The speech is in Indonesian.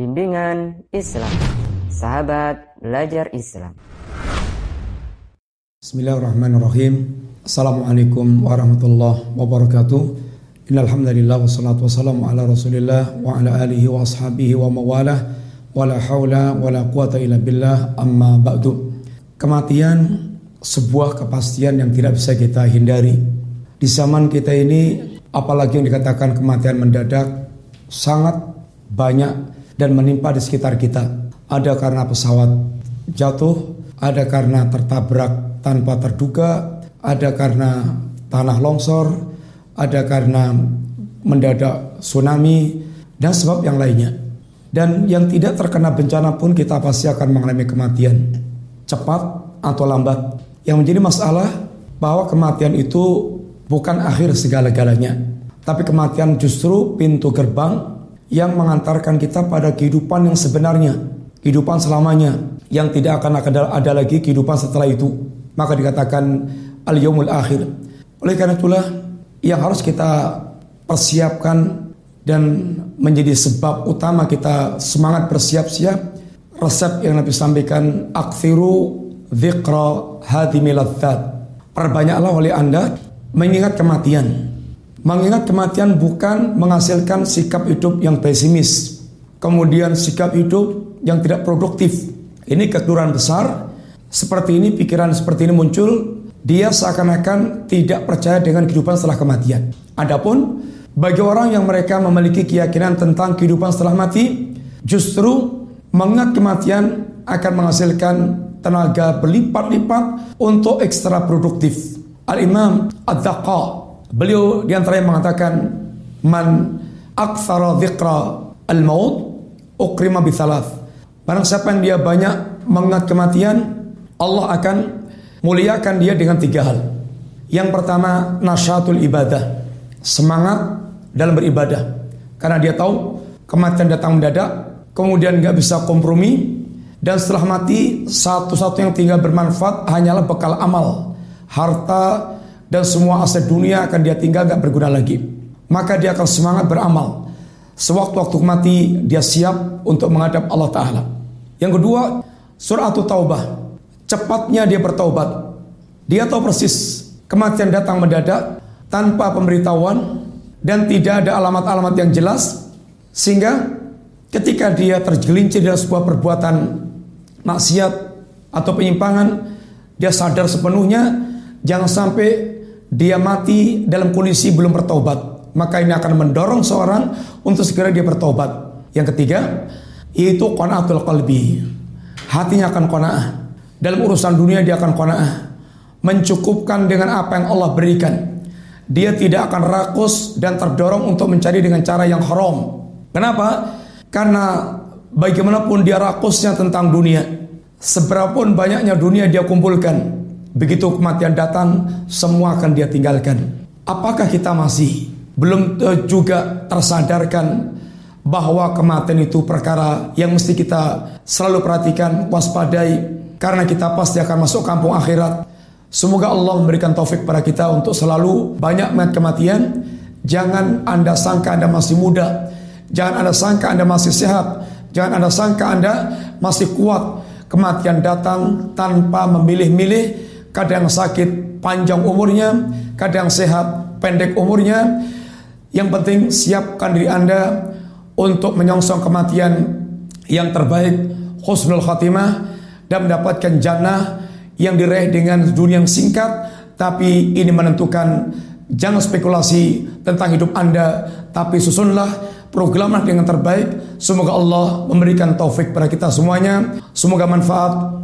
Bimbingan Islam. Sahabat belajar Islam. Bismillahirrahmanirrahim. Assalamualaikum warahmatullahi wabarakatuh. Innalhamdulillah wassalatu wassalamu ala rasulillah Wa ala alihi wa ashabihi wa mawalah. Wa la hawla wa la quwata illa billah amma ba'du. Kematian sebuah kepastian yang tidak bisa kita hindari. Di zaman kita ini apalagi yang dikatakan kematian mendadak sangat banyak dan menimpa di sekitar kita. Ada karena pesawat jatuh, ada karena tertabrak tanpa terduga, ada karena tanah longsor, ada karena mendadak tsunami, dan sebab yang lainnya. Dan yang tidak terkena bencana pun kita pasti akan mengalami kematian. Cepat atau lambat. Yang menjadi masalah bahwa kematian itu bukan akhir segala-galanya. Tapi kematian justru pintu gerbang yang mengantarkan kita pada kehidupan yang sebenarnya, kehidupan selamanya, yang tidak akan ada, lagi kehidupan setelah itu. Maka dikatakan al-yaumul akhir. Oleh karena itulah yang harus kita persiapkan dan menjadi sebab utama kita semangat bersiap-siap resep yang Nabi sampaikan akthiru dzikra hadimil Perbanyaklah oleh Anda mengingat kematian Mengingat kematian bukan menghasilkan sikap hidup yang pesimis, kemudian sikap hidup yang tidak produktif. Ini kekeliruan besar. Seperti ini pikiran seperti ini muncul, dia seakan-akan tidak percaya dengan kehidupan setelah kematian. Adapun bagi orang yang mereka memiliki keyakinan tentang kehidupan setelah mati, justru mengingat kematian akan menghasilkan tenaga berlipat-lipat untuk ekstra produktif. Al-Imam Ad-Daqa Beliau di antara yang mengatakan man aktsara dzikra al-maut ukrima bi Barang siapa yang dia banyak mengingat kematian, Allah akan muliakan dia dengan tiga hal. Yang pertama, nasyatul ibadah. Semangat dalam beribadah. Karena dia tahu kematian datang mendadak, kemudian nggak bisa kompromi, dan setelah mati satu-satu yang tinggal bermanfaat hanyalah bekal amal, harta, dan semua aset dunia akan dia tinggal gak berguna lagi. Maka dia akan semangat beramal. Sewaktu-waktu mati dia siap untuk menghadap Allah Ta'ala. Yang kedua, surah Taubah. Cepatnya dia bertaubat. Dia tahu persis kematian datang mendadak tanpa pemberitahuan dan tidak ada alamat-alamat yang jelas sehingga ketika dia tergelincir dalam sebuah perbuatan maksiat atau penyimpangan dia sadar sepenuhnya jangan sampai dia mati dalam kondisi belum bertobat, maka ini akan mendorong seorang untuk segera dia bertobat. Yang ketiga, yaitu qanaatul qalbi. Hatinya akan qanaah. Dalam urusan dunia dia akan qanaah. Mencukupkan dengan apa yang Allah berikan. Dia tidak akan rakus dan terdorong untuk mencari dengan cara yang haram. Kenapa? Karena bagaimanapun dia rakusnya tentang dunia, seberapapun banyaknya dunia dia kumpulkan, Begitu kematian datang, semua akan dia tinggalkan. Apakah kita masih belum juga tersadarkan bahwa kematian itu perkara yang mesti kita selalu perhatikan, waspadai karena kita pasti akan masuk kampung akhirat. Semoga Allah memberikan taufik pada kita untuk selalu banyak melihat kematian. Jangan Anda sangka Anda masih muda. Jangan Anda sangka Anda masih sehat. Jangan Anda sangka Anda masih kuat. Kematian datang tanpa memilih-milih kadang sakit panjang umurnya, kadang sehat pendek umurnya. Yang penting siapkan diri Anda untuk menyongsong kematian yang terbaik, husnul khatimah dan mendapatkan jannah yang diraih dengan dunia yang singkat. Tapi ini menentukan jangan spekulasi tentang hidup Anda tapi susunlah programlah dengan terbaik. Semoga Allah memberikan taufik pada kita semuanya. Semoga manfaat